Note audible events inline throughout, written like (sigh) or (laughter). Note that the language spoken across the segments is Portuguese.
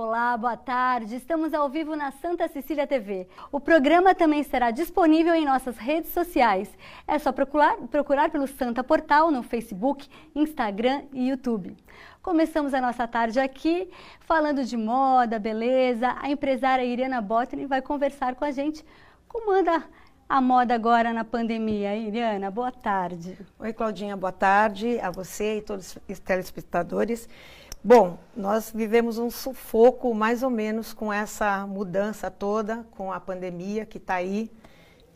Olá, boa tarde. Estamos ao vivo na Santa Cecília TV. O programa também será disponível em nossas redes sociais. É só procurar, procurar pelo Santa Portal no Facebook, Instagram e YouTube. Começamos a nossa tarde aqui falando de moda, beleza. A empresária Irena Botany vai conversar com a gente como anda a moda agora na pandemia. Iriana, boa tarde. Oi, Claudinha, boa tarde a você e todos os telespectadores. Bom, nós vivemos um sufoco mais ou menos com essa mudança toda, com a pandemia que está aí,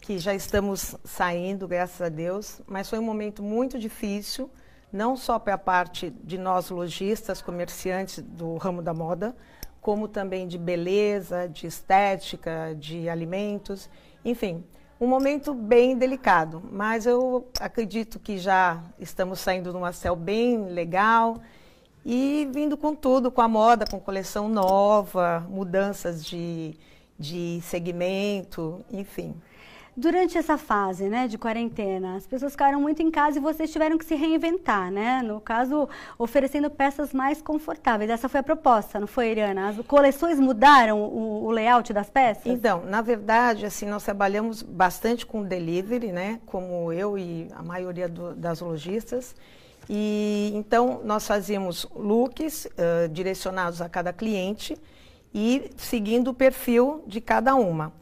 que já estamos saindo, graças a Deus, mas foi um momento muito difícil, não só para a parte de nós lojistas, comerciantes do ramo da moda, como também de beleza, de estética, de alimentos, enfim, um momento bem delicado, mas eu acredito que já estamos saindo numa céu bem legal e vindo com tudo, com a moda, com coleção nova, mudanças de, de segmento, enfim. Durante essa fase né, de quarentena, as pessoas ficaram muito em casa e vocês tiveram que se reinventar, né? No caso, oferecendo peças mais confortáveis. Essa foi a proposta, não foi, Iriana? As coleções mudaram o, o layout das peças? Então, na verdade, assim, nós trabalhamos bastante com delivery, né? Como eu e a maioria do, das lojistas. E então nós fazíamos looks uh, direcionados a cada cliente e seguindo o perfil de cada uma.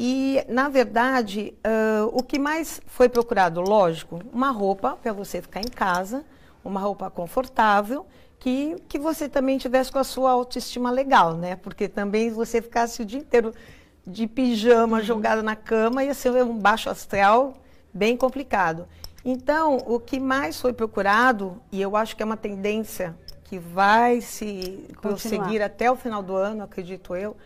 E, na verdade, uh, o que mais foi procurado, lógico, uma roupa para você ficar em casa, uma roupa confortável, que, que você também tivesse com a sua autoestima legal, né? Porque também você ficasse o dia inteiro de pijama uhum. jogado na cama ia ser um baixo astral bem complicado. Então, o que mais foi procurado, e eu acho que é uma tendência que vai se prosseguir até o final do ano, acredito eu,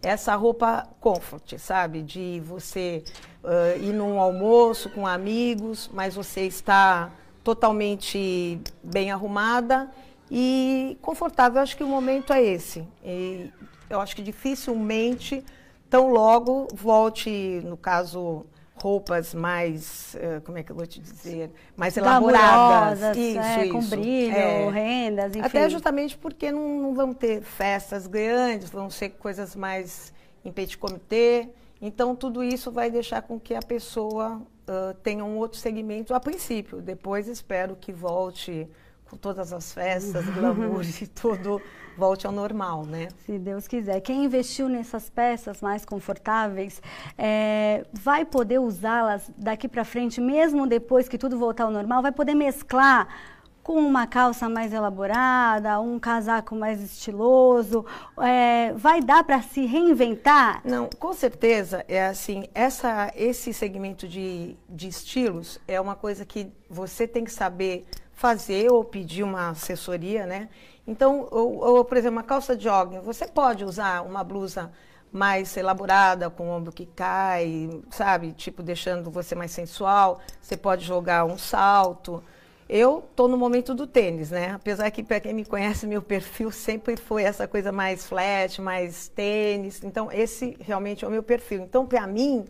é essa roupa comfort, sabe? De você uh, ir num almoço com amigos, mas você está totalmente bem arrumada e confortável. Eu acho que o momento é esse. E eu acho que dificilmente, tão logo, volte, no caso, roupas mais, uh, como é que eu vou te dizer, mais elaboradas. Isso, é, isso. Com brilho, é. rendas, enfim. Até justamente porque não, não vão ter festas grandes, vão ser coisas mais em petit comité. Então, tudo isso vai deixar com que a pessoa uh, tenha um outro segmento a princípio. Depois, espero que volte com todas as festas, (laughs) glamour e tudo volte ao normal, né? Se Deus quiser. Quem investiu nessas peças mais confortáveis é, vai poder usá-las daqui para frente, mesmo depois que tudo voltar ao normal, vai poder mesclar com uma calça mais elaborada, um casaco mais estiloso, é, vai dar para se reinventar? Não, com certeza é assim. Essa, esse segmento de, de estilos é uma coisa que você tem que saber fazer ou pedir uma assessoria, né? Então, ou, ou, por exemplo, uma calça de jogging, você pode usar uma blusa mais elaborada, com o ombro que cai, sabe? Tipo, deixando você mais sensual. Você pode jogar um salto. Eu estou no momento do tênis, né? Apesar que, para quem me conhece, meu perfil (laughs) sempre foi essa coisa mais flat, mais tênis. Então, esse realmente é o meu perfil. Então, para mim,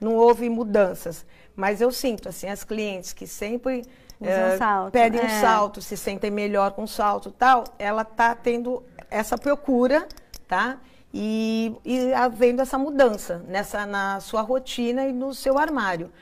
não houve mudanças. Mas eu sinto, assim, as clientes que sempre é, um salto, pedem é. um salto, se sentem melhor com salto tal, ela está tendo essa procura, tá? E, e havendo essa mudança nessa na sua rotina e no seu armário.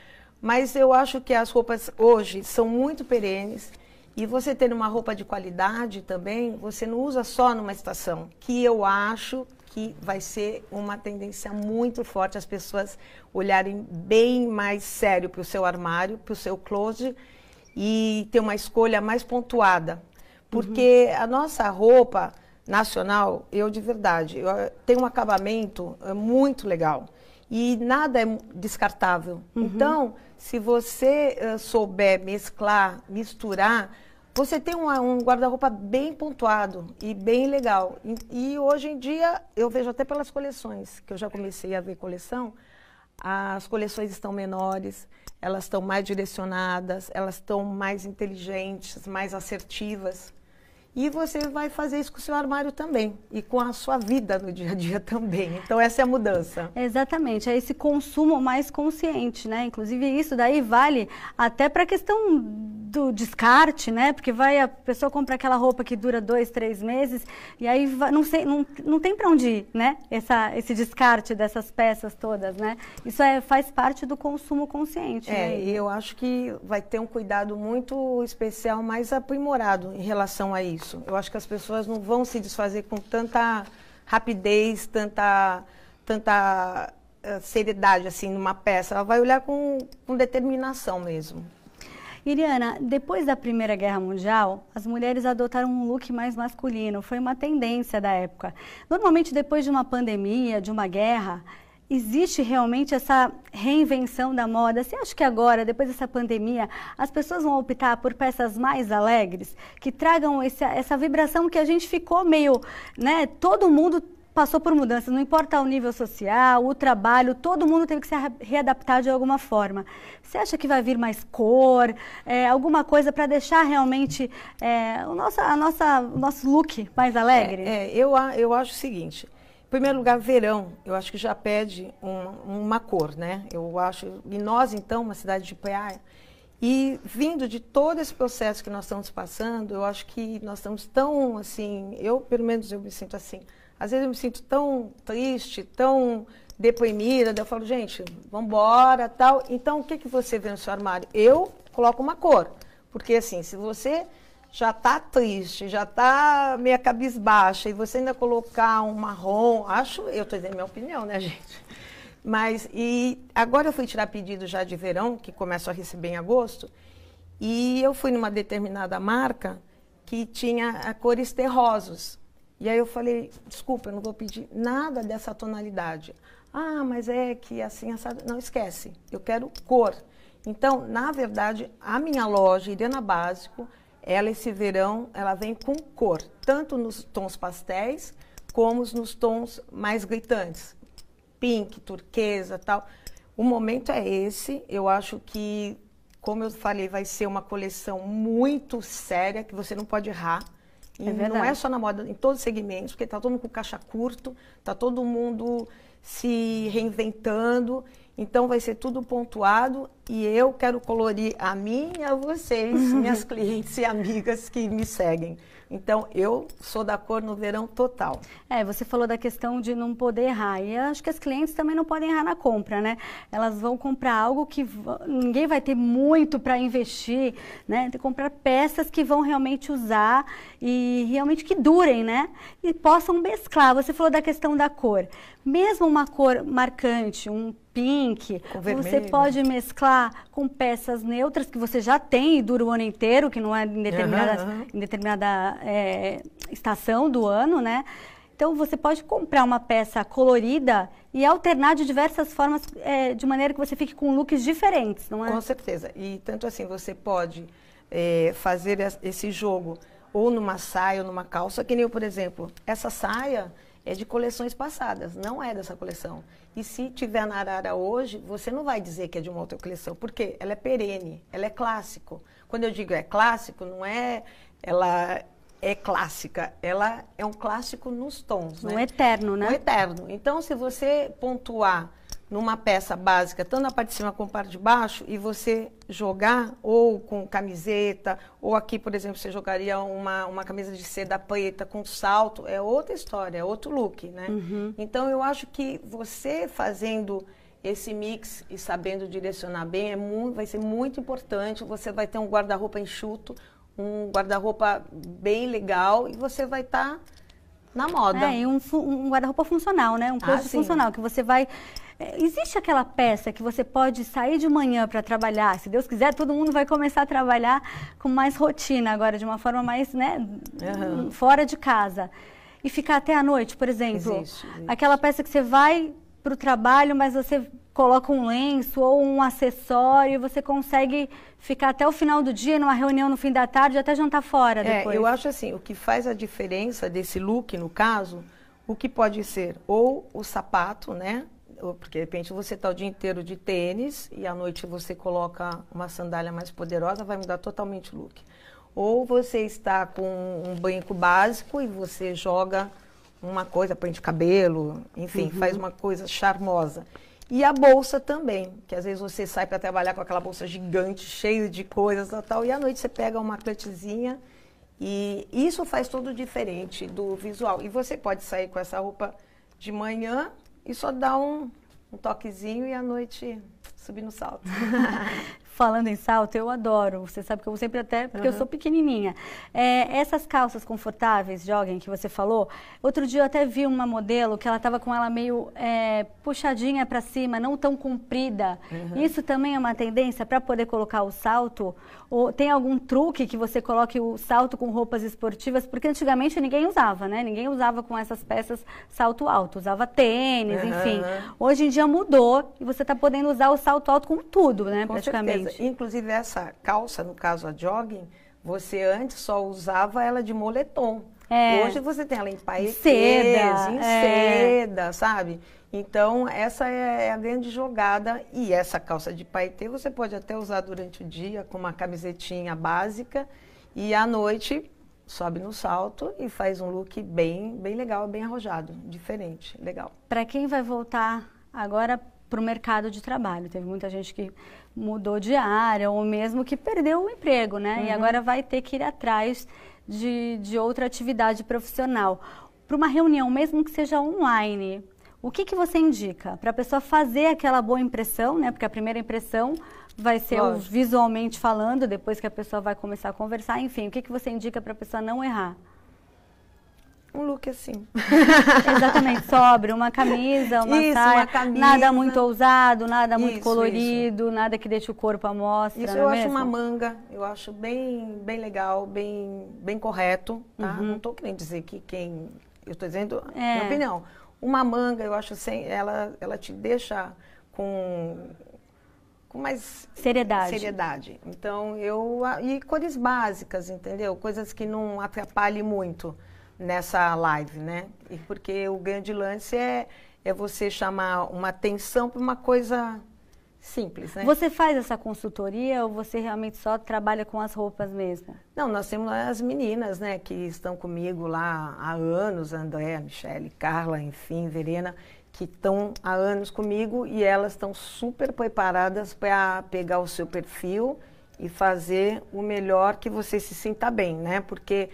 Mas eu acho que as roupas hoje são muito perenes e você tendo uma roupa de qualidade também, você não usa só numa estação, que eu acho que vai ser uma tendência muito forte as pessoas olharem bem mais sério para o seu armário, para o seu closet e ter uma escolha mais pontuada. Porque uhum. a nossa roupa nacional, eu de verdade, eu, tem um acabamento é, muito legal. E nada é descartável. Uhum. Então, se você uh, souber mesclar, misturar, você tem uma, um guarda-roupa bem pontuado e bem legal. E, e, hoje em dia, eu vejo até pelas coleções, que eu já comecei a ver coleção, as coleções estão menores, elas estão mais direcionadas, elas estão mais inteligentes, mais assertivas. E você vai fazer isso com o seu armário também e com a sua vida no dia a dia (laughs) também. Então essa é a mudança. Exatamente, é esse consumo mais consciente, né? Inclusive isso daí vale até para a questão do descarte, né? Porque vai a pessoa compra aquela roupa que dura dois, três meses e aí vai, não, sei, não, não tem para onde ir, né? Essa, esse descarte dessas peças todas, né? Isso é, faz parte do consumo consciente. É, né? e eu acho que vai ter um cuidado muito especial, mais aprimorado em relação a isso. Eu acho que as pessoas não vão se desfazer com tanta rapidez, tanta, tanta uh, seriedade assim numa peça. Ela vai olhar com, com determinação mesmo. Iriana, depois da Primeira Guerra Mundial, as mulheres adotaram um look mais masculino. Foi uma tendência da época. Normalmente, depois de uma pandemia, de uma guerra, existe realmente essa reinvenção da moda? Você acha que agora, depois dessa pandemia, as pessoas vão optar por peças mais alegres, que tragam esse, essa vibração que a gente ficou meio, né? Todo mundo passou por mudanças, não importa o nível social, o trabalho, todo mundo teve que se readaptar de alguma forma. Você acha que vai vir mais cor, é, alguma coisa para deixar realmente é, o, nosso, a nossa, o nosso look mais alegre? É, é, eu, eu acho o seguinte. Primeiro lugar, verão, eu acho que já pede um, uma cor, né? Eu acho, e nós então, uma cidade de praia, e vindo de todo esse processo que nós estamos passando, eu acho que nós estamos tão assim, eu pelo menos eu me sinto assim, às vezes eu me sinto tão triste, tão deprimida, eu falo, gente, vamos embora, tal. Então, o que, que você vê no seu armário? Eu coloco uma cor. Porque, assim, se você já está triste, já está meia cabisbaixa, e você ainda colocar um marrom, acho, eu estou dizendo minha opinião, né, (laughs) gente? Mas, e agora eu fui tirar pedido já de verão, que começo a receber em agosto, e eu fui numa determinada marca que tinha cores terrosos. E aí eu falei, desculpa, eu não vou pedir nada dessa tonalidade. Ah, mas é que assim, assado. Não, esquece. Eu quero cor. Então, na verdade, a minha loja, Irena Básico, ela esse verão, ela vem com cor, tanto nos tons pastéis, como nos tons mais gritantes. Pink, turquesa, tal. O momento é esse. Eu acho que, como eu falei, vai ser uma coleção muito séria, que você não pode errar. É não é só na moda, em todos os segmentos, porque está todo mundo com caixa curto, está todo mundo se reinventando. Então vai ser tudo pontuado e eu quero colorir a mim e a vocês, (laughs) minhas clientes e amigas que me seguem. Então, eu sou da cor no verão total. É, você falou da questão de não poder errar. E acho que as clientes também não podem errar na compra, né? Elas vão comprar algo que ninguém vai ter muito para investir, né? Tem que comprar peças que vão realmente usar e realmente que durem, né? E possam mesclar. Você falou da questão da cor. Mesmo uma cor marcante, um pink, você pode mesclar com peças neutras que você já tem e dura o ano inteiro, que não é em determinada, uhum. Em determinada é, estação do ano, né? Então você pode comprar uma peça colorida e alternar de diversas formas, é, de maneira que você fique com looks diferentes, não é? Com certeza. E tanto assim, você pode é, fazer esse jogo ou numa saia ou numa calça, que nem eu, por exemplo, essa saia é de coleções passadas, não é dessa coleção. E se tiver na Arara hoje, você não vai dizer que é de uma outra coleção, porque ela é perene, ela é clássico. Quando eu digo é clássico, não é ela é clássica, ela é um clássico nos tons, um né? eterno, né? Um eterno. Então, se você pontuar numa peça básica, tanto na parte de cima como na parte de baixo, e você jogar ou com camiseta, ou aqui, por exemplo, você jogaria uma, uma camisa de seda preta com salto, é outra história, é outro look, né? Uhum. Então, eu acho que você fazendo esse mix e sabendo direcionar bem é muito, vai ser muito importante. Você vai ter um guarda-roupa enxuto, um guarda-roupa bem legal e você vai estar tá na moda. É, e um, um guarda-roupa funcional, né? Um coisa ah, funcional, que você vai existe aquela peça que você pode sair de manhã para trabalhar, se Deus quiser, todo mundo vai começar a trabalhar com mais rotina agora, de uma forma mais, né, uhum. fora de casa. E ficar até a noite, por exemplo. Existe, existe. Aquela peça que você vai para o trabalho, mas você coloca um lenço ou um acessório, e você consegue ficar até o final do dia, numa reunião no fim da tarde, até jantar fora é, depois. eu acho assim, o que faz a diferença desse look, no caso, o que pode ser ou o sapato, né? Porque de repente você está o dia inteiro de tênis e à noite você coloca uma sandália mais poderosa, vai mudar totalmente o look. Ou você está com um banco básico e você joga uma coisa, prende cabelo, enfim, uhum. faz uma coisa charmosa. E a bolsa também, que às vezes você sai para trabalhar com aquela bolsa gigante, cheia de coisas e tal, e à noite você pega uma clutchzinha e isso faz todo diferente do visual. E você pode sair com essa roupa de manhã e só dar um, um toquezinho e à noite subir no salto. (laughs) falando em salto, eu adoro. Você sabe que eu sempre até, porque uhum. eu sou pequenininha. É, essas calças confortáveis, jogging, que você falou, outro dia eu até vi uma modelo que ela estava com ela meio é, puxadinha para cima, não tão comprida. Uhum. Isso também é uma tendência para poder colocar o salto? Ou tem algum truque que você coloque o salto com roupas esportivas? Porque antigamente ninguém usava, né? Ninguém usava com essas peças salto alto, usava tênis, uhum. enfim. Hoje em dia mudou e você está podendo usar o salto alto com tudo, né? Com praticamente. Certeza. Inclusive essa calça, no caso a jogging, você antes só usava ela de moletom. É. Hoje você tem ela em paetês, seda, em é. seda, sabe? Então, essa é a grande jogada. E essa calça de paetê você pode até usar durante o dia com uma camisetinha básica e à noite sobe no salto e faz um look bem, bem legal, bem arrojado, diferente, legal. Para quem vai voltar agora para o mercado de trabalho, teve muita gente que mudou de área ou mesmo que perdeu o emprego, né? Uhum. E agora vai ter que ir atrás de, de outra atividade profissional. Para uma reunião, mesmo que seja online, o que, que você indica para a pessoa fazer aquela boa impressão, né? Porque a primeira impressão vai ser o, visualmente falando, depois que a pessoa vai começar a conversar, enfim, o que, que você indica para a pessoa não errar? Um look assim. (laughs) Exatamente, sobre uma camisa, uma isso, saia, uma camisa. nada muito ousado, nada muito isso, colorido, isso. nada que deixe o corpo à mostra. Isso eu é acho mesmo? uma manga, eu acho bem, bem legal, bem, bem correto, tá? Uhum. Não estou querendo dizer que quem, eu estou dizendo é. minha opinião. Uma manga, eu acho assim, ela, ela te deixa com com mais seriedade. seriedade. Então, eu e cores básicas, entendeu? Coisas que não atrapalhem muito nessa live, né? E porque o grande lance é, é você chamar uma atenção para uma coisa simples, né? Você faz essa consultoria ou você realmente só trabalha com as roupas mesmo? Não, nós temos as meninas, né, que estão comigo lá há anos, André, Michele, Carla, enfim, Verena, que estão há anos comigo e elas estão super preparadas para pegar o seu perfil e fazer o melhor que você se sinta bem, né? Porque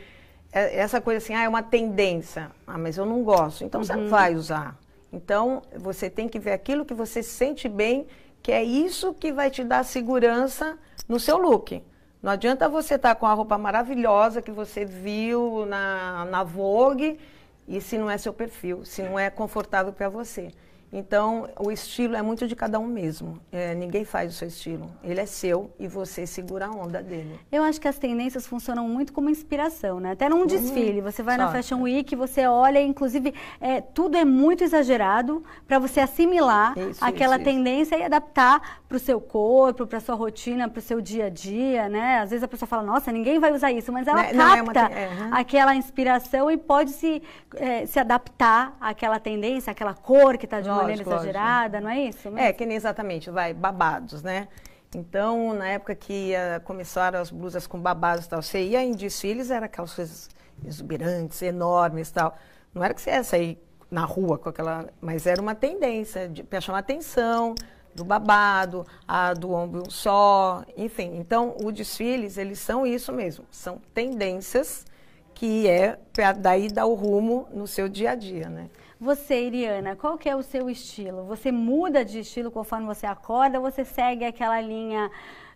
essa coisa assim, ah, é uma tendência. Ah, mas eu não gosto. Então uhum. você não vai usar. Então você tem que ver aquilo que você sente bem, que é isso que vai te dar segurança no seu look. Não adianta você estar tá com a roupa maravilhosa que você viu na, na Vogue e se não é seu perfil, se não é confortável para você. Então, o estilo é muito de cada um mesmo. É, ninguém faz o seu estilo. Ele é seu e você segura a onda dele. Eu acho que as tendências funcionam muito como inspiração, né? Até num uhum. desfile. Você vai na Fashion Week, você olha, inclusive, é, tudo é muito exagerado para você assimilar isso, aquela isso, tendência isso. e adaptar para o seu corpo, para sua rotina, para o seu dia a dia, né? Às vezes a pessoa fala, nossa, ninguém vai usar isso, mas ela não, capta não é uma, uhum. aquela inspiração e pode se, é, se adaptar àquela tendência, àquela cor que está de uma maneira exagerada, não é isso? Mas... É, que nem exatamente, vai, babados, né? Então, na época que uh, começaram as blusas com babados e tal, você ia em desfiles, era aquelas coisas exuberantes, enormes e tal. Não era que você ia sair na rua com aquela... Mas era uma tendência para chamar atenção do babado, a do ombro só, enfim. Então, os desfiles, eles são isso mesmo, são tendências que é para daí dar o rumo no seu dia a dia, né? Você, Iriana, qual que é o seu estilo? Você muda de estilo conforme você acorda você segue aquela linha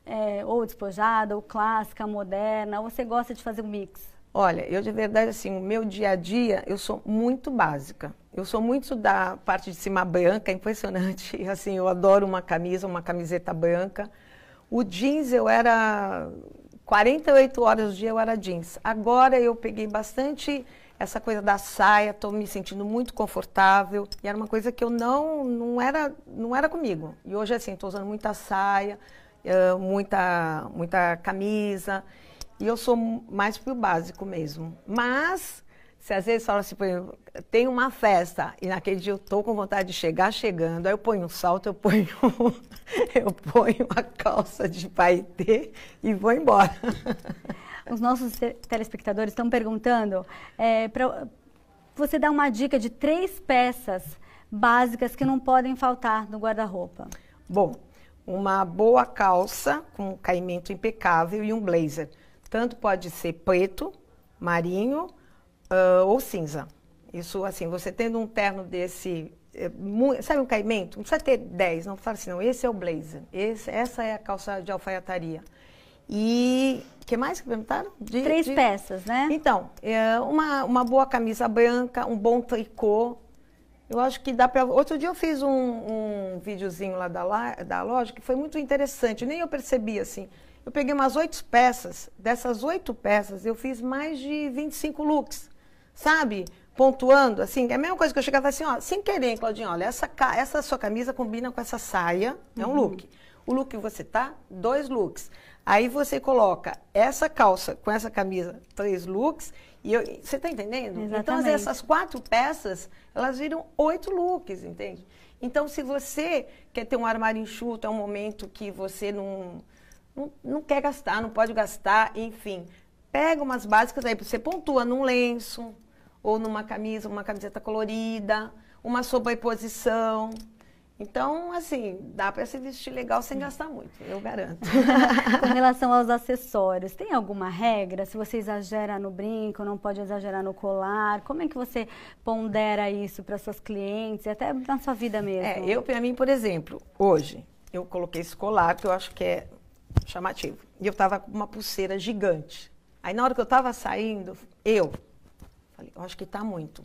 é, ou despojada, ou clássica, moderna, ou você gosta de fazer um mix? Olha, eu de verdade, assim, o meu dia a dia, eu sou muito básica. Eu sou muito da parte de cima branca, impressionante. (laughs) Assim, eu adoro uma camisa, uma camiseta branca. O jeans, eu era 48 horas do dia eu era jeans. Agora eu peguei bastante essa coisa da saia, estou me sentindo muito confortável. E era uma coisa que eu não, não, era, não era comigo. E hoje, assim, estou usando muita saia, uh, muita, muita camisa. E eu sou mais pro básico mesmo. Mas, se às vezes fala assim, tem uma festa e naquele dia eu estou com vontade de chegar chegando, aí eu ponho um salto, eu ponho, (laughs) eu ponho uma calça de paetê e vou embora. (laughs) Os nossos telespectadores estão perguntando é, para você dar uma dica de três peças básicas que não podem faltar no guarda-roupa. Bom, uma boa calça com caimento impecável e um blazer. Tanto pode ser preto, marinho uh, ou cinza. Isso, assim, você tendo um terno desse, é, sabe um caimento? Não precisa ter 10, não fala assim, não, esse é o blazer, esse, essa é a calça de alfaiataria. E que mais que perguntaram? De, Três de... peças, né? Então, é uma, uma boa camisa branca, um bom tricô. Eu acho que dá para. Outro dia eu fiz um, um videozinho lá da, da loja que foi muito interessante, nem eu percebi assim. Eu peguei umas oito peças, dessas oito peças eu fiz mais de 25 looks, sabe? Pontuando, assim, é a mesma coisa que eu chegava assim, ó, sem querer, Claudinha, olha, essa, essa sua camisa combina com essa saia, é um uhum. look. O look que você tá, dois looks. Aí você coloca essa calça com essa camisa, três looks, e eu, você está entendendo? Exatamente. Então, essas quatro peças, elas viram oito looks, entende? Então, se você quer ter um armário enxuto, é um momento que você não, não, não quer gastar, não pode gastar, enfim, pega umas básicas aí, você pontua num lenço, ou numa camisa, uma camiseta colorida, uma sobreposição, então, assim, dá para se vestir legal sem gastar muito, eu garanto. (laughs) Com relação aos acessórios, tem alguma regra? Se você exagera no brinco, não pode exagerar no colar? Como é que você pondera isso para suas clientes e até na sua vida mesmo? É, eu, para mim, por exemplo, hoje, eu coloquei esse colar que eu acho que é chamativo. E eu estava com uma pulseira gigante. Aí, na hora que eu estava saindo, eu falei, eu acho que está muito.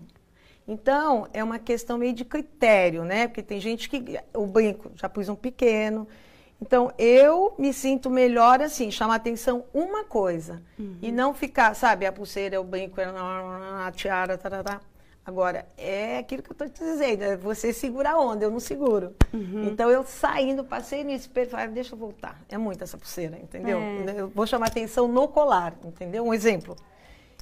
Então, é uma questão meio de critério, né? Porque tem gente que. O brinco, já pus um pequeno. Então, eu me sinto melhor assim, chamar atenção uma coisa. Uhum. E não ficar, sabe, a pulseira, o brinco, a tiara, tarará. Agora, é aquilo que eu estou te dizendo, é você segura a onda, eu não seguro. Uhum. Então, eu saindo, passei no espelho, falei, deixa eu voltar. É muito essa pulseira, entendeu? É. Eu vou chamar atenção no colar, entendeu? Um exemplo.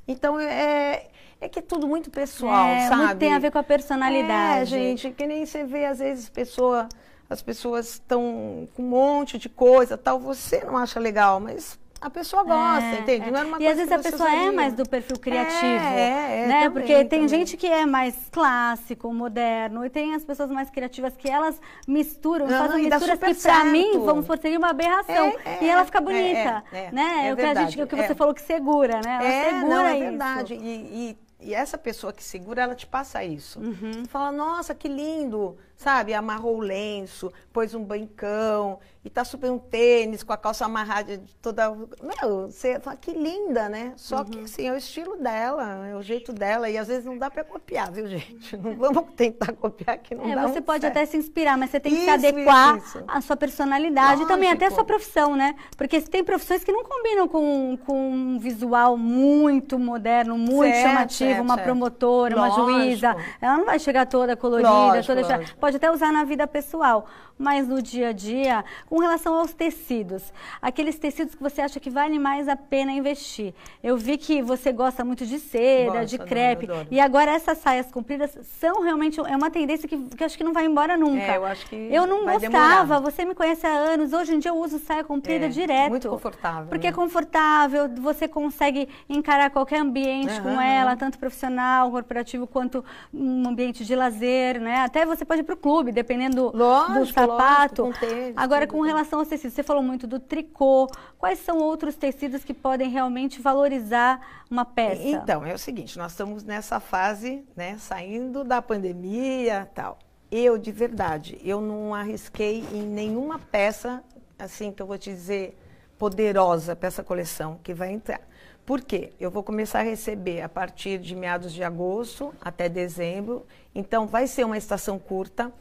Então, é, é que é tudo muito pessoal, é, sabe? Muito tem a ver com a personalidade. É, gente, que nem você vê, às vezes, pessoa, as pessoas estão com um monte de coisa, tal, você não acha legal, mas a pessoa gosta, é, entende? É. Não é uma e às vezes a pessoa é mais do perfil criativo, é, é, né? Também, Porque tem também. gente que é mais clássico, moderno, e tem as pessoas mais criativas que elas misturam, não, fazem misturas que para mim, vamos por seria uma aberração. É, e ela fica bonita, né? É, o que a gente, o que você falou que segura, né? Ela segura não, é verdade. E, e, e, essa pessoa que segura, ela te passa isso. Uhum. Fala, nossa, que lindo, sabe? Amarrou o lenço, pôs um bancão, e tá super um tênis com a calça amarrada toda. Meu, você fala que linda, né? Só uhum. que assim, é o estilo dela, é o jeito dela. E às vezes não dá para copiar, viu, (laughs) gente? Não vamos tentar copiar que não é, dá. Você pode certo. até se inspirar, mas você tem que isso, se adequar isso. à sua personalidade Lógico. e também até à sua profissão, né? Porque tem profissões que não combinam com, com um visual muito moderno, muito certo, chamativo, certo, uma promotora, Lógico. uma juíza. Ela não vai chegar toda colorida, Lógico, toda. Pode até usar na vida pessoal, mas no dia a dia com relação aos tecidos, aqueles tecidos que você acha que vale mais a pena investir. Eu vi que você gosta muito de seda, Nossa, de crepe, não, e agora essas saias compridas são realmente é uma tendência que, que acho que não vai embora nunca. É, eu acho que eu não gostava. Demorar. Você me conhece há anos. Hoje em dia eu uso saia comprida é, direto. Muito confortável. Porque né? é confortável. Você consegue encarar qualquer ambiente uhum, com ela, tanto profissional, corporativo, quanto um ambiente de lazer, né? Até você pode ir para o clube, dependendo lógico, do sapato. Com tênis, agora com relação aos tecidos, você falou muito do tricô. Quais são outros tecidos que podem realmente valorizar uma peça? Então, é o seguinte, nós estamos nessa fase, né, saindo da pandemia tal. Eu, de verdade, eu não arrisquei em nenhuma peça, assim, que eu vou te dizer, poderosa para essa coleção que vai entrar. Por quê? Eu vou começar a receber a partir de meados de agosto até dezembro. Então, vai ser uma estação curta.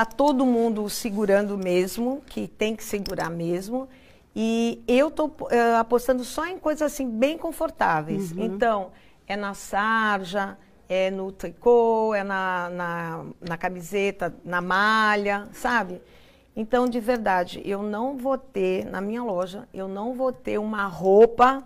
Tá todo mundo segurando mesmo, que tem que segurar mesmo. E eu estou uh, apostando só em coisas assim bem confortáveis. Uhum. Então, é na sarja, é no tricô, é na, na, na camiseta, na malha, sabe? Então, de verdade, eu não vou ter, na minha loja, eu não vou ter uma roupa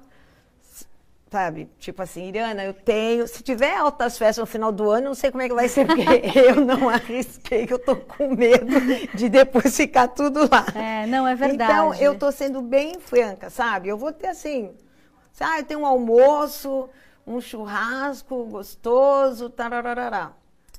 sabe? Tipo assim, Iriana, eu tenho. Se tiver altas festas no final do ano, não sei como é que vai ser, porque (laughs) eu não arrisquei, que eu tô com medo de depois ficar tudo lá. É, não, é verdade. Então, eu tô sendo bem franca, sabe? Eu vou ter assim. Ah, tem um almoço, um churrasco gostoso, tararará.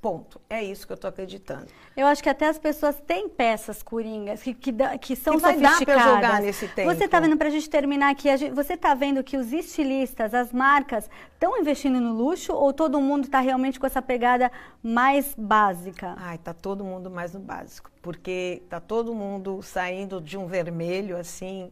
Ponto. É isso que eu estou acreditando. Eu acho que até as pessoas têm peças coringas que, que, que são que vai sofisticadas. Dar jogar nesse tempo. Você está vendo, para a gente terminar aqui, gente, você está vendo que os estilistas, as marcas, estão investindo no luxo ou todo mundo está realmente com essa pegada mais básica? Ai, está todo mundo mais no básico. Porque está todo mundo saindo de um vermelho, assim,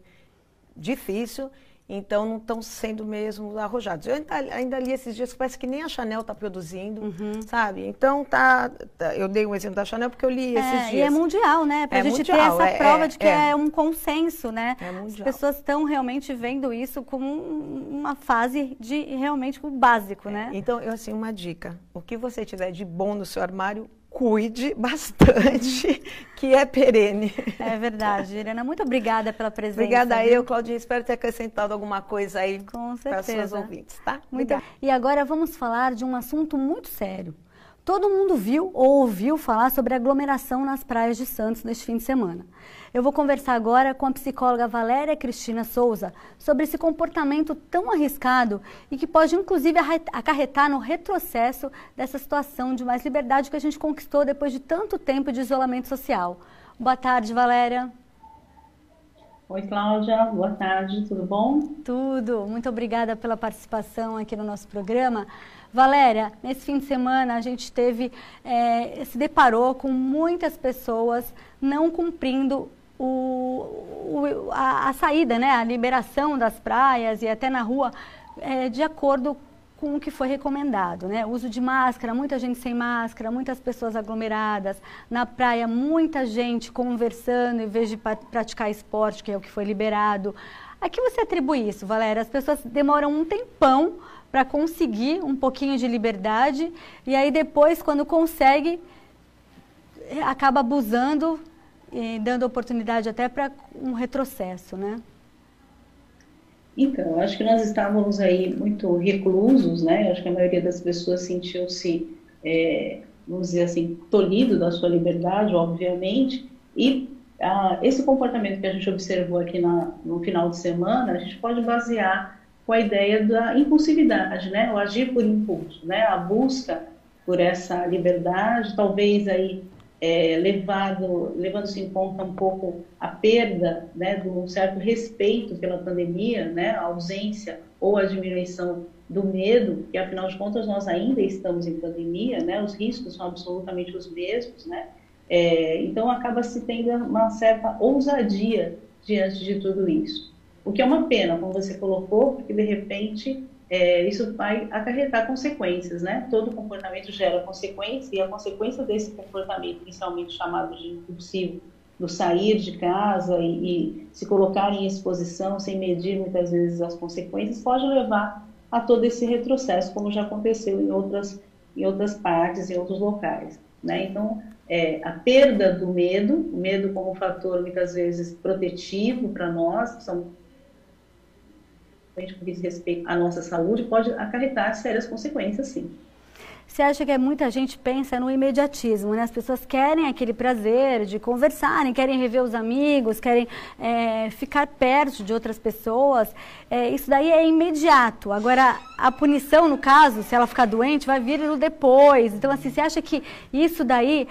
difícil então não estão sendo mesmo arrojados. Eu ainda, ainda, li esses dias que parece que nem a Chanel está produzindo, uhum. sabe? Então tá, tá, Eu dei um exemplo da Chanel porque eu li esses é, dias. E é mundial, né? Para a é gente mundial, ter essa é, prova é, de que é. é. um consenso, né? É mundial. As pessoas estão realmente vendo isso como uma fase de realmente o básico, né? Então, eu assim, uma dica. O que você tiver de bom no seu armário, cuide bastante, (laughs) que é perene. É verdade. Irena, muito obrigada pela presença. Obrigada a eu, Claudinha. Espero ter acrescentado alguma coisa aí para as suas ouvintes, tá? Muito. E agora vamos falar de um assunto muito sério. Todo mundo viu ou ouviu falar sobre aglomeração nas praias de Santos neste fim de semana. Eu vou conversar agora com a psicóloga Valéria Cristina Souza sobre esse comportamento tão arriscado e que pode inclusive acarretar no retrocesso dessa situação de mais liberdade que a gente conquistou depois de tanto tempo de isolamento social. Boa tarde, Valéria. Oi, Cláudia. Boa tarde, tudo bom? Tudo. Muito obrigada pela participação aqui no nosso programa. Valéria, nesse fim de semana a gente teve, é, se deparou com muitas pessoas não cumprindo o, o, a, a, saída, né, a liberação das praias e até na rua, é, de acordo com o que foi recomendado, né? Uso de máscara, muita gente sem máscara, muitas pessoas aglomeradas, na praia muita gente conversando em vez de praticar esporte, que é o que foi liberado. A que você atribui isso, Valéria? As pessoas demoram um tempão para conseguir um pouquinho de liberdade e aí depois, quando consegue, acaba abusando e dando oportunidade até para um retrocesso, né? Então, acho que nós estávamos aí muito reclusos, né? Acho que a maioria das pessoas sentiu-se, é, vamos dizer assim, tolhido da sua liberdade, obviamente, e ah, esse comportamento que a gente observou aqui na, no final de semana, a gente pode basear com a ideia da impulsividade, né? O agir por impulso, né? A busca por essa liberdade, talvez aí é, levado, levando-se em conta um pouco a perda, né, de um certo respeito pela pandemia, né, a ausência ou a diminuição do medo, que afinal de contas nós ainda estamos em pandemia, né, os riscos são absolutamente os mesmos, né, é, então acaba se tendo uma certa ousadia diante de tudo isso. O que é uma pena, como você colocou, porque de repente é, isso vai acarretar consequências, né? Todo comportamento gera consequência e a consequência desse comportamento, inicialmente chamado de impulsivo, do sair de casa e, e, se colocar em exposição sem medir muitas vezes as consequências, pode levar a todo esse retrocesso, como já aconteceu em outras, em outras partes, em outros locais. Né? Então, é, a perda do medo, o medo como fator muitas vezes protetivo para nós, são com diz respeito à nossa saúde, pode acarretar sérias consequências, sim. Você acha que é muita gente pensa no imediatismo, né? As pessoas querem aquele prazer de conversarem, querem rever os amigos, querem é, ficar perto de outras pessoas. É, isso daí é imediato. Agora, a punição, no caso, se ela ficar doente, vai vir no depois. Então, assim, você acha que isso daí,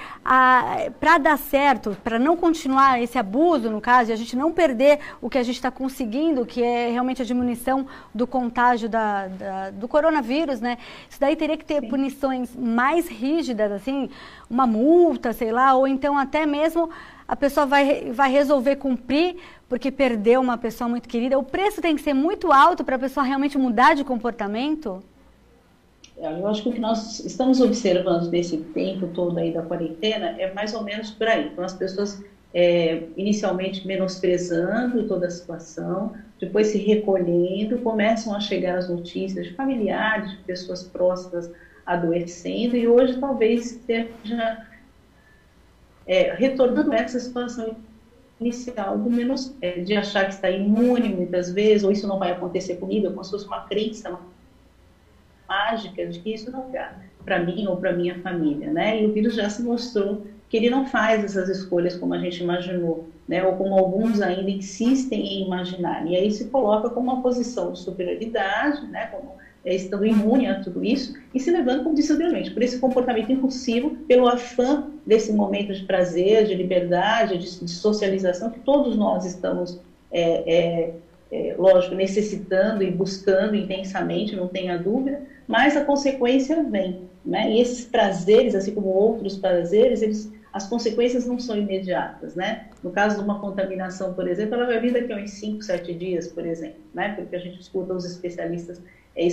para dar certo, para não continuar esse abuso, no caso, e a gente não perder o que a gente está conseguindo, que é realmente a diminuição do contágio da, da, do coronavírus, né? Isso daí teria que ter Sim. punições mais rígidas, assim, uma multa, sei lá, ou então até mesmo a pessoa vai, vai resolver cumprir porque perdeu uma pessoa muito querida. O preço tem que ser muito alto para a pessoa realmente mudar de comportamento? É, eu acho que o que nós estamos observando nesse tempo todo aí da quarentena é mais ou menos por aí. Então, as pessoas é, inicialmente menosprezando toda a situação, depois se recolhendo, começam a chegar as notícias de familiares, de pessoas próximas adoecendo e hoje talvez esteja é, retornando a essa situação inicial do menos é, de achar que está imune muitas vezes, ou isso não vai acontecer comigo, é como se fosse uma crença mágica de que isso não dá para mim ou para minha família, né? E o vírus já se mostrou que ele não faz essas escolhas como a gente imaginou, né? ou como alguns ainda insistem em imaginar. E aí se coloca como uma posição de superioridade, né? como é, estando imune a tudo isso e se levando, como por esse comportamento impulsivo, pelo afã desse momento de prazer, de liberdade, de, de socialização que todos nós estamos, é, é, é, lógico, necessitando e buscando intensamente, não tenha dúvida, mas a consequência vem. Né? E esses prazeres, assim como outros prazeres, eles as consequências não são imediatas, né? No caso de uma contaminação, por exemplo, ela vai vir daqui a uns 5, 7 dias, por exemplo, né? Porque a gente escuta os especialistas é,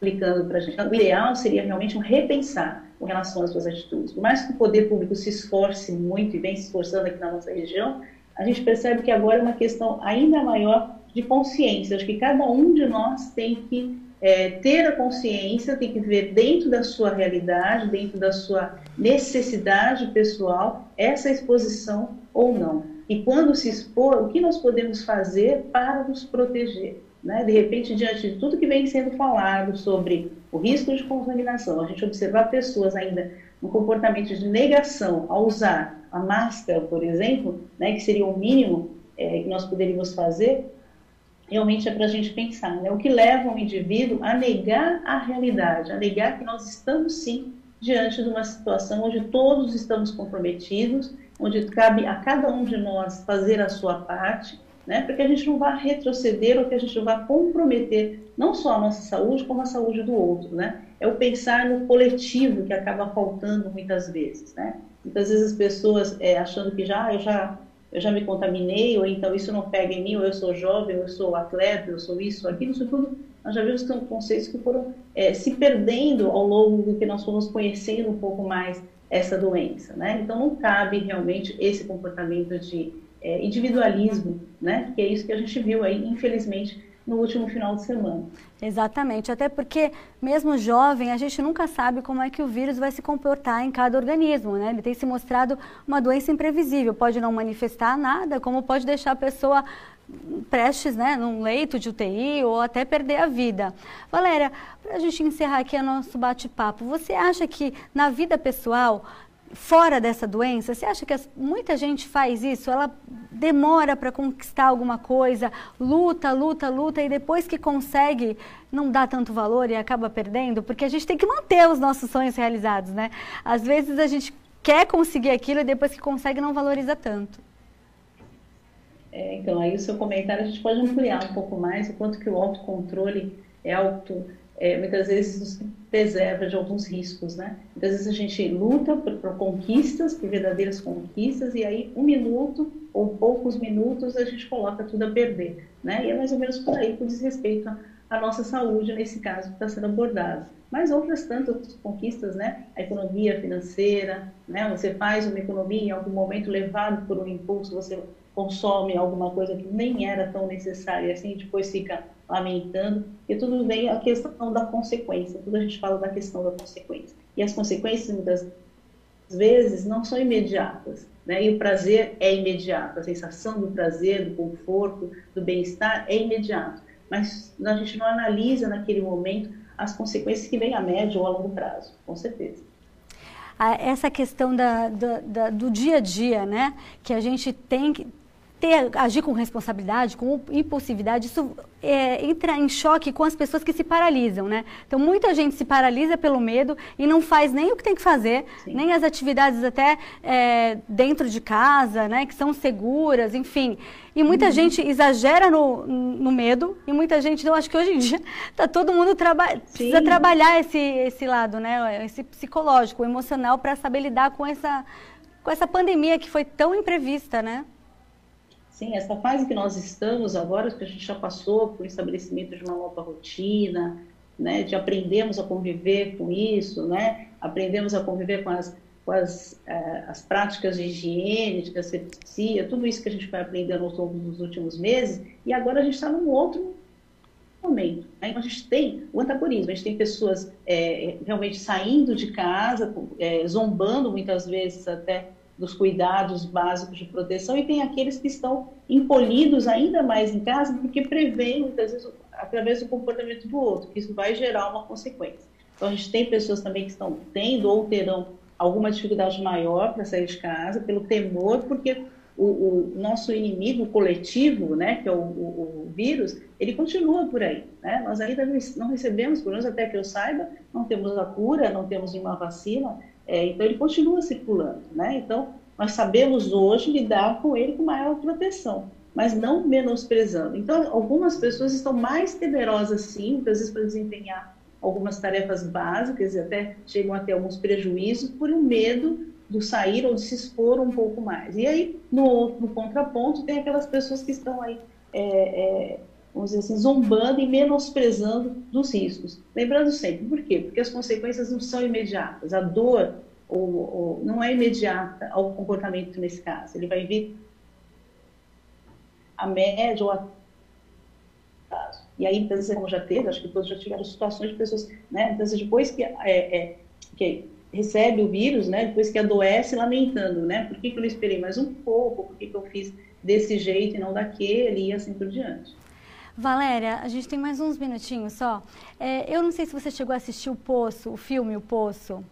explicando para a gente. O ideal seria realmente um repensar com relação às suas atitudes. Por mais que o poder público se esforce muito e vem se esforçando aqui na nossa região, a gente percebe que agora é uma questão ainda maior de consciência. Acho que cada um de nós tem que é, ter a consciência, tem que ver dentro da sua realidade, dentro da sua necessidade pessoal, essa exposição ou não. E quando se expor, o que nós podemos fazer para nos proteger? Né? De repente, diante de tudo que vem sendo falado sobre o risco de contaminação, a gente observar pessoas ainda no comportamento de negação ao usar a máscara, por exemplo, né, que seria o mínimo é, que nós poderíamos fazer, realmente é para a gente pensar, né? O que leva um indivíduo a negar a realidade, a negar que nós estamos sim diante de uma situação onde todos estamos comprometidos, onde cabe a cada um de nós fazer a sua parte, né? Para que a gente não vá retroceder ou que a gente não vá comprometer não só a nossa saúde, como a saúde do outro, né? É o pensar no coletivo que acaba faltando muitas vezes, né? Muitas vezes as pessoas é, achando que já, ah, eu já eu já me contaminei, ou então isso não pega em mim, ou eu sou jovem, ou eu sou atleta, eu sou isso, aquilo, isso tudo, nós já vimos que são conceitos que foram é, se perdendo ao longo do que nós fomos conhecendo um pouco mais essa doença, né? Então não cabe realmente esse comportamento de é, individualismo, né? Que é isso que a gente viu aí, infelizmente, no último final de semana. Exatamente, até porque mesmo jovem, a gente nunca sabe como é que o vírus vai se comportar em cada organismo, né? Ele tem se mostrado uma doença imprevisível, pode não manifestar nada, como pode deixar a pessoa prestes, né, num leito de UTI ou até perder a vida. Valéria, para a gente encerrar aqui o nosso bate-papo, você acha que na vida pessoal fora dessa doença? Você acha que as, muita gente faz isso? Ela demora para conquistar alguma coisa, luta, luta, luta e depois que consegue não dá tanto valor e acaba perdendo? Porque a gente tem que manter os nossos sonhos realizados, né? Às vezes a gente quer conseguir aquilo e depois que consegue não valoriza tanto. É, então, aí o seu comentário a gente pode ampliar um pouco mais o quanto que o autocontrole é auto é, muitas vezes nos preserva de alguns riscos, né? Muitas vezes a gente luta por, por, conquistas, por verdadeiras conquistas, e aí um minuto ou poucos minutos a gente coloca tudo a perder, né? E é mais ou menos por aí, por desrespeito à nossa saúde, nesse caso, que está sendo abordado. Mas outras tantas conquistas, né? A economia financeira, né? Você faz uma economia em algum momento levado por um impulso, você consome alguma coisa que nem era tão necessária assim, depois fica lamentando, e tudo vem a questão da consequência, tudo a gente fala da questão da consequência. E as consequências, muitas vezes, não são imediatas, né? E o prazer é imediato, a sensação do prazer, do conforto, do bem-estar é imediato, mas a gente não analisa naquele momento as consequências que vêm a médio ou a longo prazo, com certeza essa questão da, da, da, do dia a dia, né? Que a gente tem que ter, agir com responsabilidade, com impulsividade, isso é, entra em choque com as pessoas que se paralisam, né? Então, muita gente se paralisa pelo medo e não faz nem o que tem que fazer, Sim. nem as atividades até é, dentro de casa, né? Que são seguras, enfim. E muita uhum. gente exagera no, no medo e muita gente, eu acho que hoje em dia está (laughs) todo mundo traba precisa trabalhar esse, esse lado, né? Esse psicológico, emocional para saber lidar com essa, com essa pandemia que foi tão imprevista, né? Sim, essa fase que nós estamos agora, que a gente já passou por estabelecimento de uma nova rotina, né, de aprendermos a conviver com isso, né, aprendemos a conviver com as, com as, eh, as práticas de higiene, de asepsia, tudo isso que a gente vai aprendendo ao longo dos últimos meses, e agora a gente está num outro momento. Né? Então, a gente tem o antagonismo, a gente tem pessoas é, realmente saindo de casa, é, zombando muitas vezes até dos cuidados básicos de proteção e tem aqueles que estão encolhidos ainda mais em casa porque prevêem muitas vezes através do comportamento do outro, que isso vai gerar uma consequência. Então a gente tem pessoas também que estão tendo ou terão alguma dificuldade maior para sair de casa, pelo temor, porque o, o, nosso inimigo coletivo, né, que é o, o, o, vírus, ele continua por aí. Né? Nós ainda não recebemos, pelo menos até que eu saiba, não temos a cura, não temos nenhuma vacina, é, então ele continua circulando. Né? Então, nós sabemos hoje lidar com ele com maior proteção, mas não menosprezando. Então, algumas pessoas estão mais temerosas, sim, muitas vezes para desempenhar algumas tarefas básicas e até chegam a ter alguns prejuízos por um medo do sair ou de se expor um pouco mais. E aí, no, no contraponto, tem aquelas pessoas que estão aí, é, é, vamos dizer assim, zombando e menosprezando dos riscos. Lembrando sempre, por quê? Porque as consequências não são imediatas. A dor ou, ou, não é imediata ao comportamento nesse caso. Ele vai vir a médio ou a prazo. E aí, vezes, como já teve, acho que todos já tiveram situações de pessoas, né? Então, depois que, é, é, que recebe o vírus, né? Depois que adoece, lamentando, né? Por que, que eu não esperei mais um pouco? Por que, que eu fiz desse jeito e não daquele? E assim por diante. Valéria, a gente tem mais uns minutinhos só. É, eu não sei se você chegou a assistir o Poço, o filme O Poço.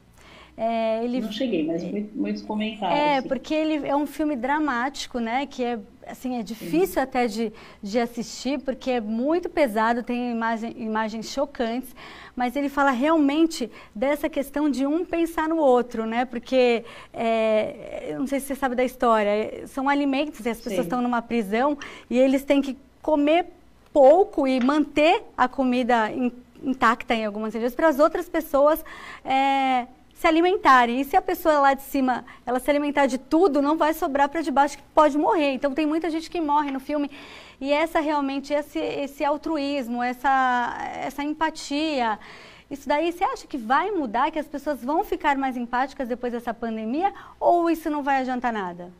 É, ele... Não cheguei, mas muitos comentários. É, assim. porque ele é um filme dramático, né? Que é assim é difícil até de, de assistir porque é muito pesado, tem imagem, imagens chocantes, mas ele fala realmente dessa questão de um pensar no outro, né? Porque é, não sei se você sabe da história, são alimentos, as pessoas Sim. estão numa prisão e eles têm que comer pouco e manter a comida intacta em algumas vezes para as outras pessoas é, se alimentarem. E se a pessoa lá de cima, ela se alimentar de tudo, não vai sobrar para de baixo que pode morrer. Então tem muita gente que morre no filme. E essa realmente, esse, esse altruísmo, essa, essa empatia, isso daí você acha que vai mudar, que as pessoas vão ficar mais empáticas depois dessa pandemia? Ou isso não vai adiantar nada?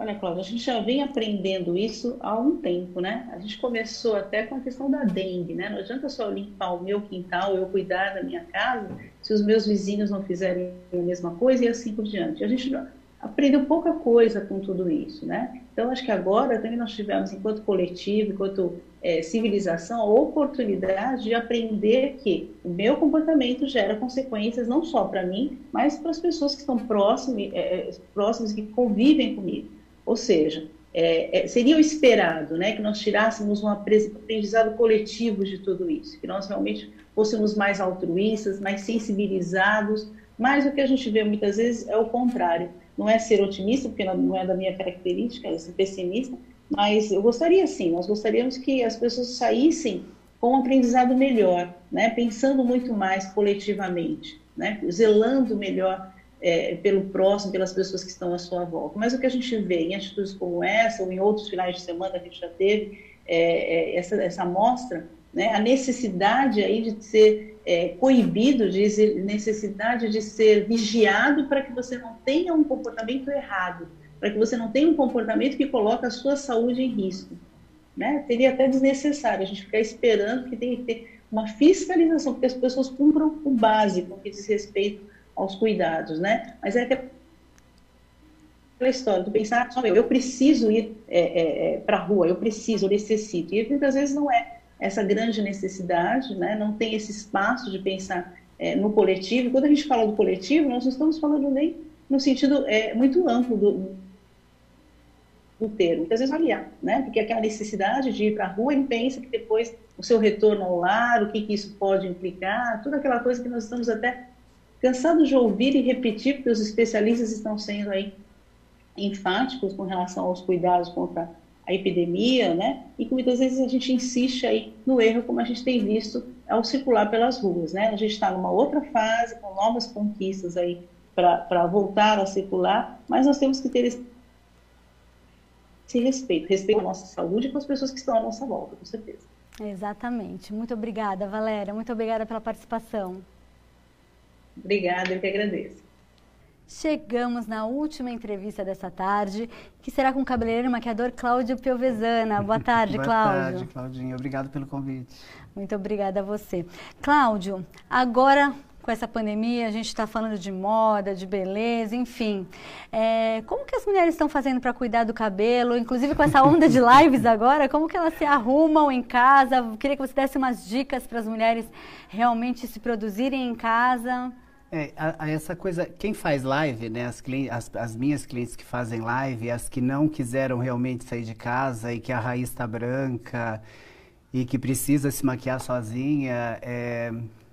Olha, Cláudia, a gente já vem aprendendo isso há um tempo, né? A gente começou até com a questão da dengue, né? Não adianta só limpar o meu quintal, eu cuidar da minha casa, se os meus vizinhos não fizerem a mesma coisa e assim por diante. A gente aprendeu pouca coisa com tudo isso, né? Então, acho que agora também nós tivemos, enquanto coletivo, enquanto é, civilização, a oportunidade de aprender que o meu comportamento gera consequências não só para mim, mas para as pessoas que estão próximas, é, próximas que convivem comigo. Ou seja, é, é, seria o esperado né, que nós tirássemos um aprendizado coletivo de tudo isso, que nós realmente fôssemos mais altruístas, mais sensibilizados, mas o que a gente vê muitas vezes é o contrário. Não é ser otimista, porque não é da minha característica, é ser pessimista, mas eu gostaria sim, nós gostaríamos que as pessoas saíssem com um aprendizado melhor, né, pensando muito mais coletivamente, né, zelando melhor é, pelo próximo, pelas pessoas que estão à sua volta. Mas o que a gente vê em atitudes como essa, ou em outros finais de semana que a gente já teve, é, é, essa, essa amostra, né, a necessidade aí de ser é, coibido, de necessidade de ser vigiado para que você não tenha um comportamento errado, para que você não tenha um comportamento que coloca a sua saúde em risco. Né? Seria até desnecessário a gente ficar esperando que tem que ter uma fiscalização, porque as pessoas cumpram o básico que diz respeito aos cuidados, né? Mas é aquela história, tu pensar só eu, eu preciso ir é, é, é para a rua, eu preciso, eu necessito. E muitas vezes não é essa grande necessidade, né? Não tem esse espaço de pensar é, no coletivo. Quando a gente fala do coletivo, nós não estamos falando nem no sentido é, muito amplo do, do termo. Muitas vezes aliar, né? Porque aquela necessidade de ir para a rua, ele pensa que depois o seu retorno ao lar, o que, que isso pode implicar, toda aquela coisa que nós estamos até cansados de ouvir e repetir, porque os especialistas estão sendo aí enfáticos com relação aos cuidados contra a epidemia, né? E que muitas vezes a gente insiste aí no erro, como a gente tem visto ao circular pelas ruas, né? A gente está numa outra fase, com novas conquistas aí para voltar a circular, mas nós temos que ter esse, esse respeito, respeito à nossa saúde e com as pessoas que estão à nossa volta, com certeza. Exatamente. Muito obrigada, Valéria. Muito obrigada pela participação. Obrigada, eu que agradeço. Chegamos na última entrevista dessa tarde, que será com o cabeleireiro e maquiador Cláudio Piovezana. Boa tarde, (laughs) Boa Cláudio. Boa tarde, Claudinha. Obrigado pelo convite. Muito obrigada a você. Cláudio, agora com essa pandemia, a gente está falando de moda, de beleza, enfim. É, como que as mulheres estão fazendo para cuidar do cabelo? Inclusive com essa onda de lives (laughs) agora, como que elas se arrumam em casa? Queria que você desse umas dicas para as mulheres realmente se produzirem em casa. É, a, a essa coisa, quem faz live, né, as, as, as, minhas clientes que fazem live, as que não quiseram realmente sair de casa e que a raiz está branca e que precisa se maquiar sozinha, é,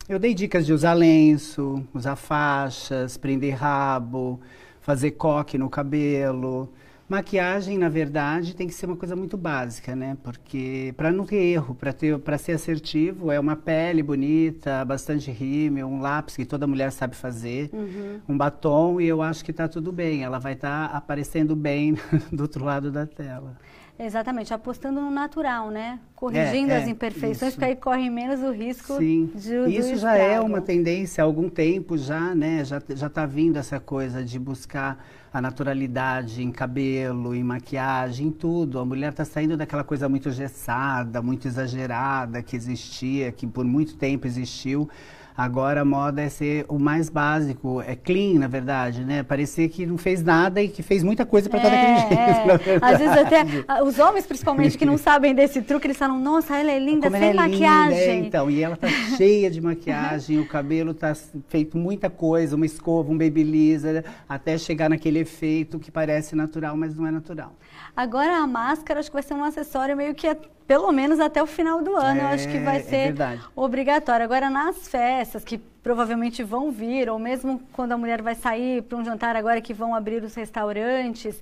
eu dei dicas de usar lenço, usar faixas, prender rabo, fazer coque no cabelo. Maquiagem, na verdade, tem que ser uma coisa muito básica, né? Porque para não ter erro, para ter, para ser assertivo, é uma pele bonita, bastante rímel, um lápis que toda mulher sabe fazer, uhum. um batom e eu acho que está tudo bem. Ela vai estar tá aparecendo bem (laughs) do outro lado da tela. Exatamente, apostando no natural, né? Corrigindo é, é, as imperfeições, isso. porque aí corre menos o risco Sim. de Isso já é uma tendência há algum tempo já, né? Já já está vindo essa coisa de buscar a naturalidade em cabelo, em maquiagem, em tudo. A mulher está saindo daquela coisa muito gessada, muito exagerada que existia, que por muito tempo existiu Agora a moda é ser o mais básico, é clean, na verdade, né? Parecer que não fez nada e que fez muita coisa para é, estar daquele jeito. É. (laughs) Às vezes até os homens, principalmente, que não sabem desse truque, eles falam, nossa, ela é linda Como sem é maquiagem. Linda, é, então, e ela tá cheia de maquiagem, o cabelo tá feito muita coisa, uma escova, um babyliss, até chegar naquele efeito que parece natural, mas não é natural. Agora a máscara acho que vai ser um acessório meio que pelo menos até o final do ano, é, eu acho que vai é, ser é obrigatório. Agora, nas festas que provavelmente vão vir, ou mesmo quando a mulher vai sair para um jantar agora que vão abrir os restaurantes,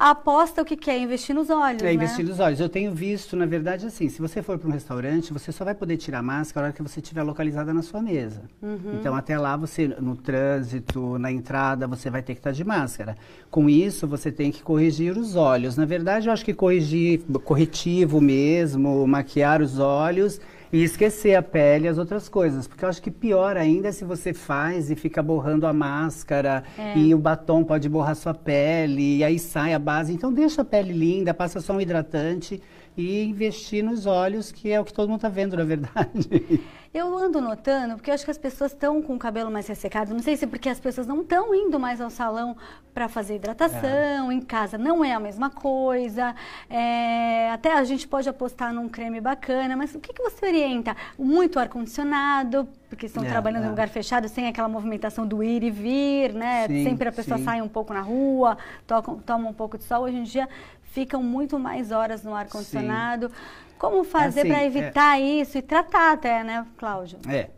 a aposta o que, que é? Investir nos olhos. É, né? investir nos olhos. Eu tenho visto, na verdade, assim, se você for para um restaurante, você só vai poder tirar a máscara na hora que você estiver localizada na sua mesa. Uhum. Então, até lá, você, no trânsito, na entrada, você vai ter que estar de máscara. Com isso, você tem que corrigir os olhos. Na verdade, eu acho que corrigir, corretivo mesmo, maquiar os olhos e esquecer a pele e as outras coisas. Porque eu acho que pior ainda é se você faz e fica borrando a máscara é. e o batom pode borrar sua pele e aí sai a base. Então deixa a pele linda, passa só um hidratante e investir nos olhos, que é o que todo mundo está vendo, na verdade. (laughs) Eu ando notando, porque eu acho que as pessoas estão com o cabelo mais ressecado. Não sei se é porque as pessoas não estão indo mais ao salão para fazer hidratação, é. em casa não é a mesma coisa. É, até a gente pode apostar num creme bacana, mas o que, que você orienta? Muito ar-condicionado, porque estão é, trabalhando em é. lugar fechado, sem aquela movimentação do ir e vir, né? Sim, Sempre a pessoa sim. sai um pouco na rua, toca, toma um pouco de sol. Hoje em dia ficam muito mais horas no ar-condicionado. Como fazer assim, para evitar é... isso e tratar até, né, Cláudio? É.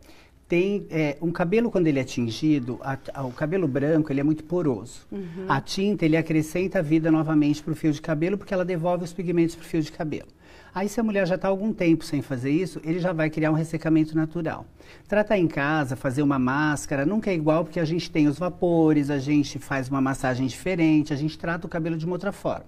Tem é, um cabelo quando ele é tingido, a, a, o cabelo branco ele é muito poroso. Uhum. A tinta ele acrescenta vida novamente para o fio de cabelo porque ela devolve os pigmentos para o fio de cabelo. Aí se a mulher já está algum tempo sem fazer isso, ele já vai criar um ressecamento natural. Tratar em casa, fazer uma máscara, nunca é igual porque a gente tem os vapores, a gente faz uma massagem diferente, a gente trata o cabelo de uma outra forma.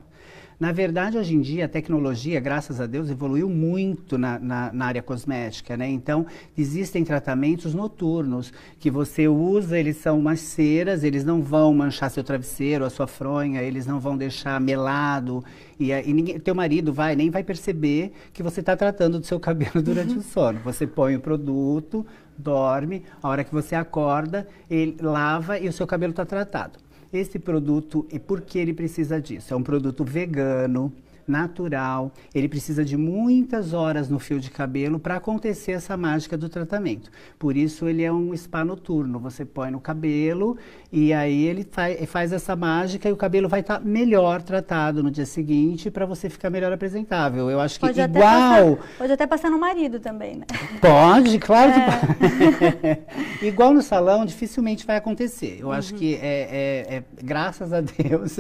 Na verdade, hoje em dia, a tecnologia, graças a Deus, evoluiu muito na, na, na, área cosmética, né? Então, existem tratamentos noturnos que você usa, eles são umas ceras, eles não vão manchar seu travesseiro, a sua fronha, eles não vão deixar melado. E, e ninguém, teu marido vai, nem vai perceber que você está tratando do seu cabelo (laughs) durante uhum. o sono. Você põe o produto, dorme, a hora que você acorda, ele lava e o seu cabelo está tratado. Esse produto, e por que ele precisa disso? É um produto vegano, natural, ele precisa de muitas horas no fio de cabelo para acontecer essa mágica do tratamento. Por isso ele é um spa noturno. Você põe no cabelo e aí ele faz, essa mágica e o cabelo vai estar tá melhor tratado no dia seguinte para você ficar melhor apresentável. Eu acho que pode igual. Até passar, pode até passar no marido também, né? Pode, claro que é. pode. (laughs) igual no salão, dificilmente vai acontecer. Eu uhum. acho que é, é, é, graças a Deus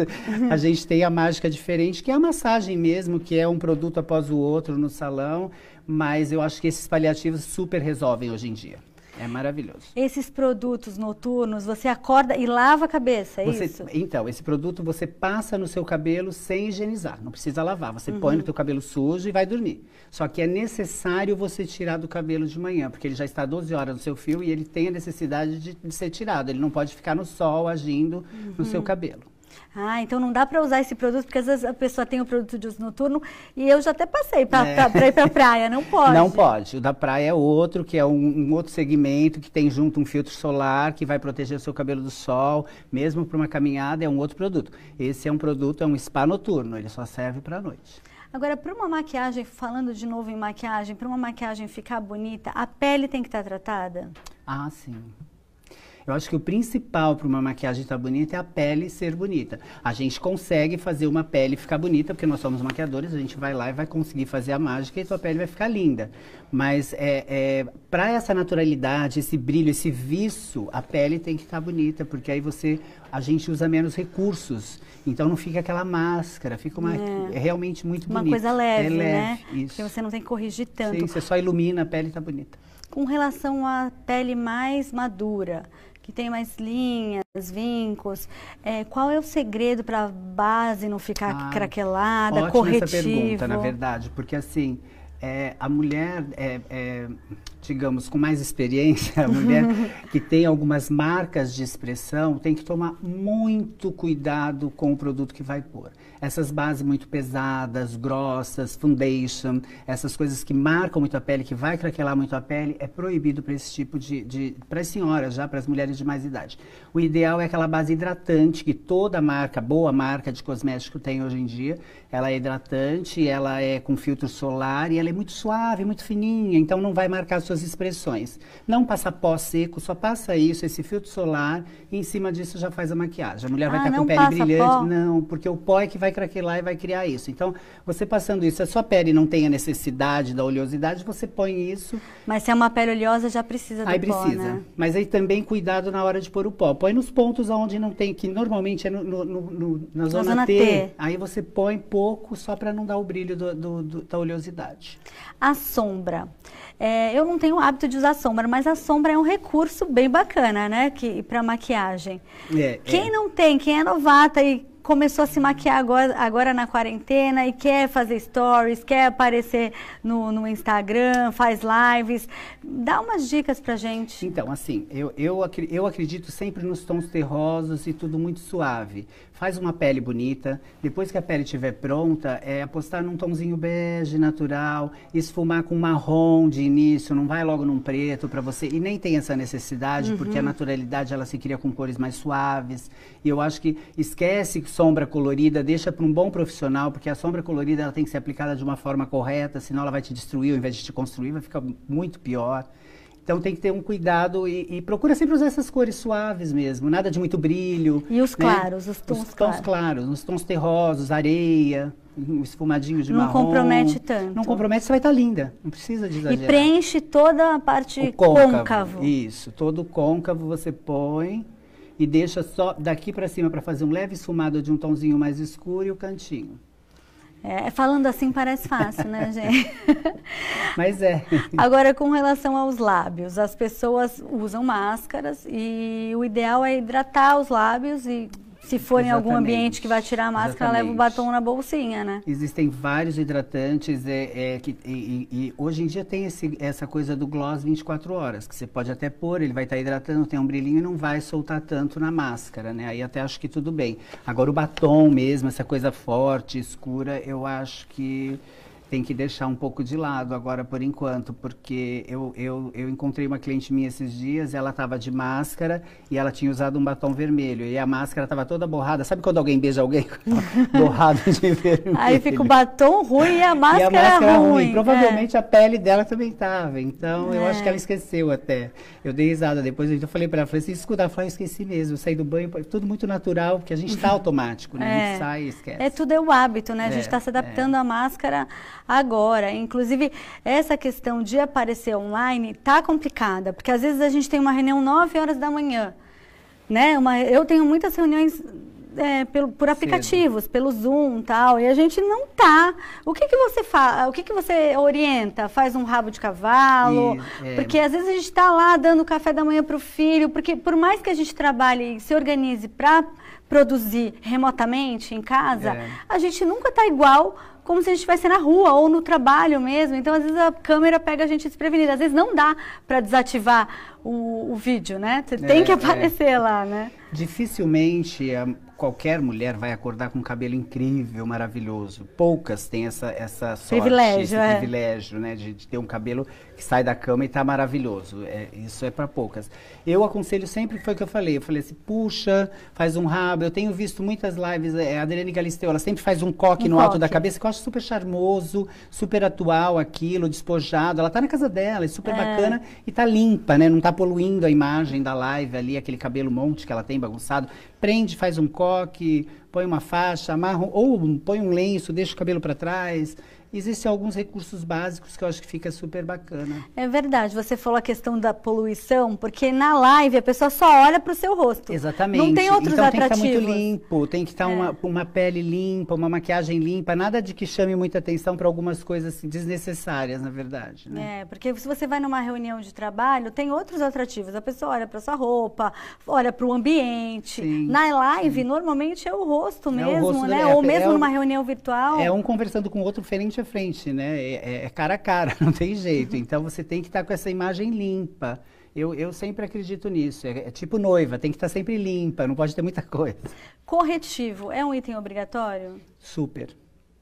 a gente tem a mágica diferente, que é a massagem mesmo, que é um produto após o outro no salão, mas eu acho que esses paliativos super resolvem hoje em dia. É maravilhoso. Esses produtos noturnos, você acorda e lava a cabeça, é você, isso? Então, esse produto você passa no seu cabelo sem higienizar, não precisa lavar. Você uhum. põe no seu cabelo sujo e vai dormir. Só que é necessário você tirar do cabelo de manhã, porque ele já está 12 horas no seu fio e ele tem a necessidade de, de ser tirado. Ele não pode ficar no sol agindo uhum. no seu cabelo. Ah, então não dá para usar esse produto, porque às vezes a pessoa tem o produto de uso noturno e eu já até passei para é. ir para a praia, não pode. Não pode. O da praia é outro, que é um, um, outro segmento que tem junto um filtro solar que vai proteger o seu cabelo do sol, mesmo para uma caminhada, é um outro produto. Esse é um produto, é um spa noturno, ele só serve para a noite. Agora, para uma maquiagem, falando de novo em maquiagem, para uma maquiagem ficar bonita, a pele tem que estar tá tratada? Ah, sim. Eu acho que o principal para uma maquiagem estar bonita é a pele ser bonita. A gente consegue fazer uma pele ficar bonita, porque nós somos maquiadores, a gente vai lá e vai conseguir fazer a mágica e sua pele vai ficar linda. Mas é, é para essa naturalidade, esse brilho, esse viço, a pele tem que estar bonita, porque aí você, a gente usa menos recursos. Então não fica aquela máscara, fica uma, é. é realmente muito uma bonito. Uma coisa leve, é leve, né? Isso. Porque você não tem que corrigir tanto. Sim, você só ilumina, a pele está bonita. Com relação à pele mais madura, que tem mais linhas, vincos. É, qual é o segredo para a base não ficar ah, craquelada, ótima corretivo? essa pergunta, na verdade, porque assim, é, a mulher, é, é, digamos, com mais experiência, (laughs) a mulher (laughs) que tem algumas marcas de expressão, tem que tomar muito cuidado com o produto que vai pôr essas bases muito pesadas, grossas, foundation, essas coisas que marcam muito a pele, que vai craquelar muito a pele, é proibido para esse tipo de, de para as senhoras já, para as mulheres de mais idade. O ideal é aquela base hidratante que toda marca, boa marca de cosmético tem hoje em dia. Ela é hidratante, ela é com filtro solar e ela é muito suave, muito fininha, então não vai marcar suas expressões. Não passa pó seco, só passa isso, esse filtro solar, e em cima disso já faz a maquiagem. A mulher vai ah, estar tá com pele brilhante. Pó. Não, porque o pó é que vai craquelar e vai criar isso. Então, você passando isso, se a sua pele não tem a necessidade da oleosidade, você põe isso. Mas se é uma pele oleosa, já precisa do aí pó, precisa. né? Mas aí também cuidado na hora de pôr o pó. Põe nos pontos onde não tem, que normalmente é no, no, no, na, zona, na zona T. T. Aí você põe pouco só para não dar o brilho do, do, do, da oleosidade. A sombra. É, eu não tenho o hábito de usar sombra, mas a sombra é um recurso bem bacana, né? Que para maquiagem. É, quem é. não tem, quem é novata e começou a se maquiar agora, agora na quarentena e quer fazer stories, quer aparecer no, no Instagram, faz lives. Dá umas dicas pra gente. Então, assim, eu, eu, eu acredito sempre nos tons terrosos e tudo muito suave faz uma pele bonita. Depois que a pele estiver pronta, é apostar num tomzinho bege natural, esfumar com marrom de início, não vai logo num preto para você. E nem tem essa necessidade, uhum. porque a naturalidade ela se cria com cores mais suaves. E eu acho que esquece sombra colorida, deixa para um bom profissional, porque a sombra colorida ela tem que ser aplicada de uma forma correta, senão ela vai te destruir ao invés de te construir, vai ficar muito pior. Então tem que ter um cuidado e, e, procura sempre usar essas cores suaves mesmo, nada de muito brilho. E os né? claros, os tons, os tons claros. os tons terrosos, areia, um esfumadinho de não marrom. Não compromete tanto. Não compromete, você vai estar linda. Não precisa de exagerar. E preenche toda a parte o côncavo. côncavo. Isso, todo o côncavo você põe e deixa só daqui para cima para fazer um leve esfumado de um tonzinho mais escuro e o cantinho. É, falando assim parece fácil, né, gente? (laughs) Mas é. Agora, com relação aos lábios, as pessoas usam máscaras e o ideal é hidratar os lábios e se for Exatamente. em algum ambiente que vai tirar a máscara, Exatamente. leva o batom na bolsinha, né? Existem vários hidratantes é, é que, e, e, hoje em dia tem esse, essa coisa do gloss 24 horas, que você pode até pôr, ele vai estar tá hidratando, tem um brilhinho e não vai soltar tanto na máscara, né? Aí até acho que tudo bem. Agora o batom mesmo, essa coisa forte, escura, eu acho que tem que deixar um pouco de lado agora por enquanto, porque eu, eu, eu encontrei uma cliente minha esses dias, ela estava de máscara e ela tinha usado um batom vermelho e a máscara estava toda borrada. Sabe quando alguém beija alguém (laughs) borrado de vermelho? Aí fica o batom ruim e a máscara, e a máscara ruim. ruim. Provavelmente é. a pele dela também estava. Então é. eu acho que ela é. esqueceu até. Eu dei risada depois, eu falei para ela, falei assim, escuta, eu esqueci mesmo, eu saí do banho, tudo muito natural, porque a gente está (laughs) automático, né? É. A gente sai e esquece. É tudo é o hábito, né? A gente está é, se adaptando é. à máscara agora. Inclusive, essa questão de aparecer online tá complicada, porque às vezes a gente tem uma reunião 9 horas da manhã. Né? Uma, eu tenho muitas reuniões é, pelo, por aplicativos, Cedo. pelo Zoom tal, e a gente não tá. O que que você faz? O que que você orienta? Faz um rabo de cavalo? E, é... Porque às vezes a gente está lá dando café da manhã para o filho, porque por mais que a gente trabalhe e se organize para produzir remotamente em casa, é. a gente nunca está igual como se a gente estivesse na rua ou no trabalho mesmo. Então, às vezes, a câmera pega a gente desprevenida. Às vezes, não dá para desativar o, o, vídeo, né? Você é, tem que é. aparecer é. lá, né? Dificilmente qualquer mulher vai acordar com um cabelo incrível, maravilhoso. Poucas têm essa, essa sorte, privilégio, esse é. privilégio, né? De, de, ter um cabelo que sai da cama e está maravilhoso. É, isso é para poucas. Eu aconselho sempre, foi o que eu falei. Eu falei assim, puxa, faz um rabo. Eu tenho visto muitas lives, é, a Adriane Galisteu, ela sempre faz um coque um no coque. alto da cabeça, que eu acho super charmoso, super atual aquilo, despojado. Ela está na casa dela, é super é. bacana e está limpa, né? Não está poluindo a imagem da live ali, aquele cabelo monte que ela tem bagunçado. Prende, faz um coque, põe uma faixa, amarra, ou põe um lenço, deixa o cabelo para trás existem alguns recursos básicos que eu acho que fica super bacana. É verdade, você falou a questão da poluição, porque na live a pessoa só olha para o seu rosto. Exatamente. Não tem outros então, atrativos. tem que estar muito limpo, tem que estar é. uma, uma pele limpa, uma maquiagem limpa, nada de que chame muita atenção para algumas coisas assim, desnecessárias, na verdade. Né? É, porque se você vai numa reunião de trabalho, tem outros atrativos. A pessoa olha para sua roupa, olha para o ambiente. Sim, na live, sim. normalmente é o rosto mesmo, é o rosto né? Ou mesmo é numa reunião virtual. É um conversando com o outro frente a frente, né? É, é, é, cara a cara, (laughs) não tem jeito. Então você tem que estar com essa imagem limpa. Eu, eu sempre acredito nisso. É, é, tipo noiva, tem que estar sempre limpa, não pode ter muita (laughs) coisa. Corretivo é um item obrigatório? Super.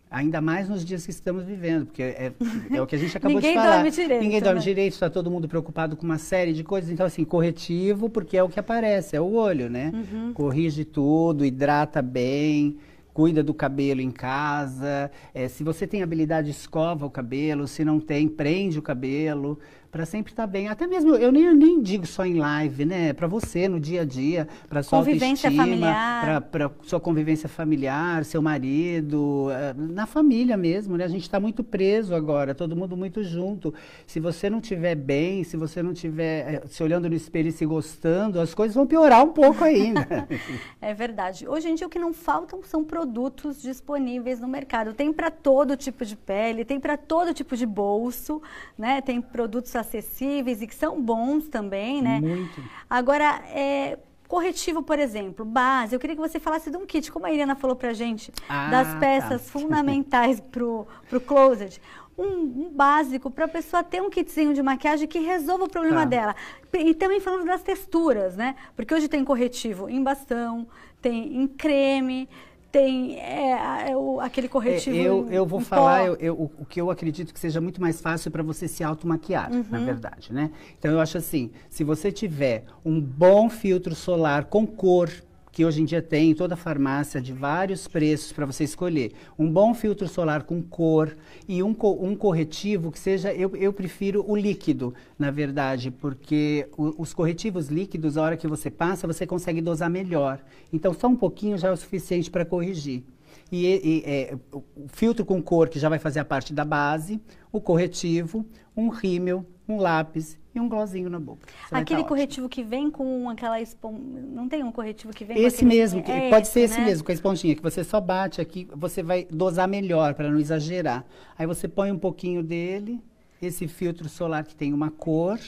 Ainda mais nos dias que estamos vivendo, porque é, é o que a gente (laughs) acabou de falar. Dorme direito, Ninguém dorme né? direito, está todo mundo preocupado com uma série de coisas. Então, assim, corretivo, porque é o que aparece, é o olho, né? Uhum. Corrige tudo, hidrata bem cuida do cabelo em casa. É, se você tem habilidade, escova o cabelo. Se não tem, prende o cabelo para sempre estar tá bem. Até mesmo, eu nem, nem digo só em live, né? Para você no dia a dia, para sua convivência familiar, para sua convivência familiar, seu marido, eh, na família mesmo, né? A gente está muito preso agora, todo mundo muito junto. Se você não estiver bem, se você não estiver eh, se olhando no espelho e se gostando, as coisas vão piorar um pouco ainda. (laughs) é verdade. Hoje em dia o que não faltam são produtos disponíveis no mercado. Tem para todo tipo de pele, tem para todo tipo de bolso, né? Tem produtos acessíveis e que são bons também, né? Muito. Agora, é, corretivo, por exemplo, base, eu queria que você falasse de um kit, como a Irina falou pra gente, ah, das tá. peças tá. fundamentais (laughs) pro, pro closet. Um, um básico para a pessoa ter um kitzinho de maquiagem que resolva o problema tá. dela. E também falando das texturas, né? Porque hoje tem corretivo em bastão, tem em creme, tem é, é, o, aquele corretivo. É, eu, eu vou falar eu, eu, o que eu acredito que seja muito mais fácil para você se automaquiar, uhum. na verdade, né? Então eu acho assim, se você tiver um bom filtro solar com cor, que hoje em dia tem em toda a farmácia de vários preços para você escolher. Um bom filtro solar com cor e um, um corretivo que seja, eu, eu prefiro o líquido, na verdade, porque o, os corretivos líquidos, a hora que você passa, você consegue dosar melhor. Então, só um pouquinho já é o suficiente para corrigir. E, e é, o filtro com cor, que já vai fazer a parte da base, o corretivo, um rímel, um lápis e um glossinho na boca. Você Aquele corretivo que vem com aquela esponja. Não tem um corretivo que vem esse com aquele... mesmo, é pode esse, ser esse né? mesmo, com a esponjinha, que você só bate aqui, você vai dosar melhor para não exagerar. Aí você põe um pouquinho dele, esse filtro solar que tem uma cor,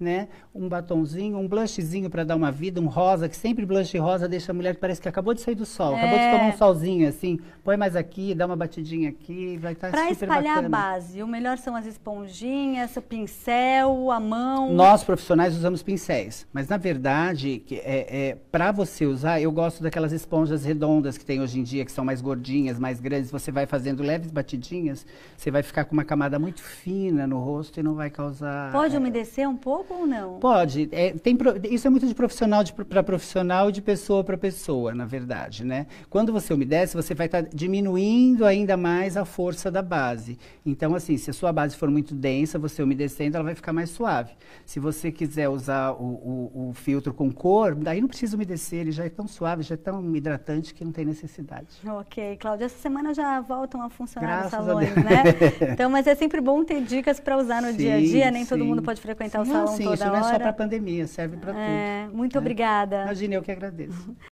né? Um batonzinho, um blushzinho para dar uma vida, um rosa, que sempre blush rosa deixa a mulher que parece que acabou de sair do sol, é. acabou de tomar um solzinho, assim. Põe mais aqui, dá uma batidinha aqui, vai estar tá pra super espalhar bacana. a base, o melhor são as esponjinhas, o pincel, a mão. Nós profissionais usamos pincéis, mas na verdade, é, é para você usar, eu gosto daquelas esponjas redondas que tem hoje em dia, que são mais gordinhas, mais grandes. Você vai fazendo leves batidinhas, você vai ficar com uma camada muito fina no rosto e não vai causar. Pode é, umedecer um pouco? Ou não? Pode. É, tem, isso é muito de profissional para profissional e de pessoa para pessoa, na verdade, né? Quando você umedece, você vai estar tá diminuindo ainda mais a força da base. Então, assim, se a sua base for muito densa, você umedecendo, ela vai ficar mais suave. Se você quiser usar o, o, o filtro com cor, daí não precisa umedecer, ele já é tão suave, já é tão hidratante que não tem necessidade. Ok, Cláudia, essa semana já voltam a funcionar Graças os salões, né? (laughs) então, mas é sempre bom ter dicas para usar no sim, dia a dia, nem sim. todo mundo pode frequentar sim, o salão sim, toda isso hora. não é só para pandemia, serve para é, tudo. Muito né? obrigada. Imagina, eu que agradeço. (laughs)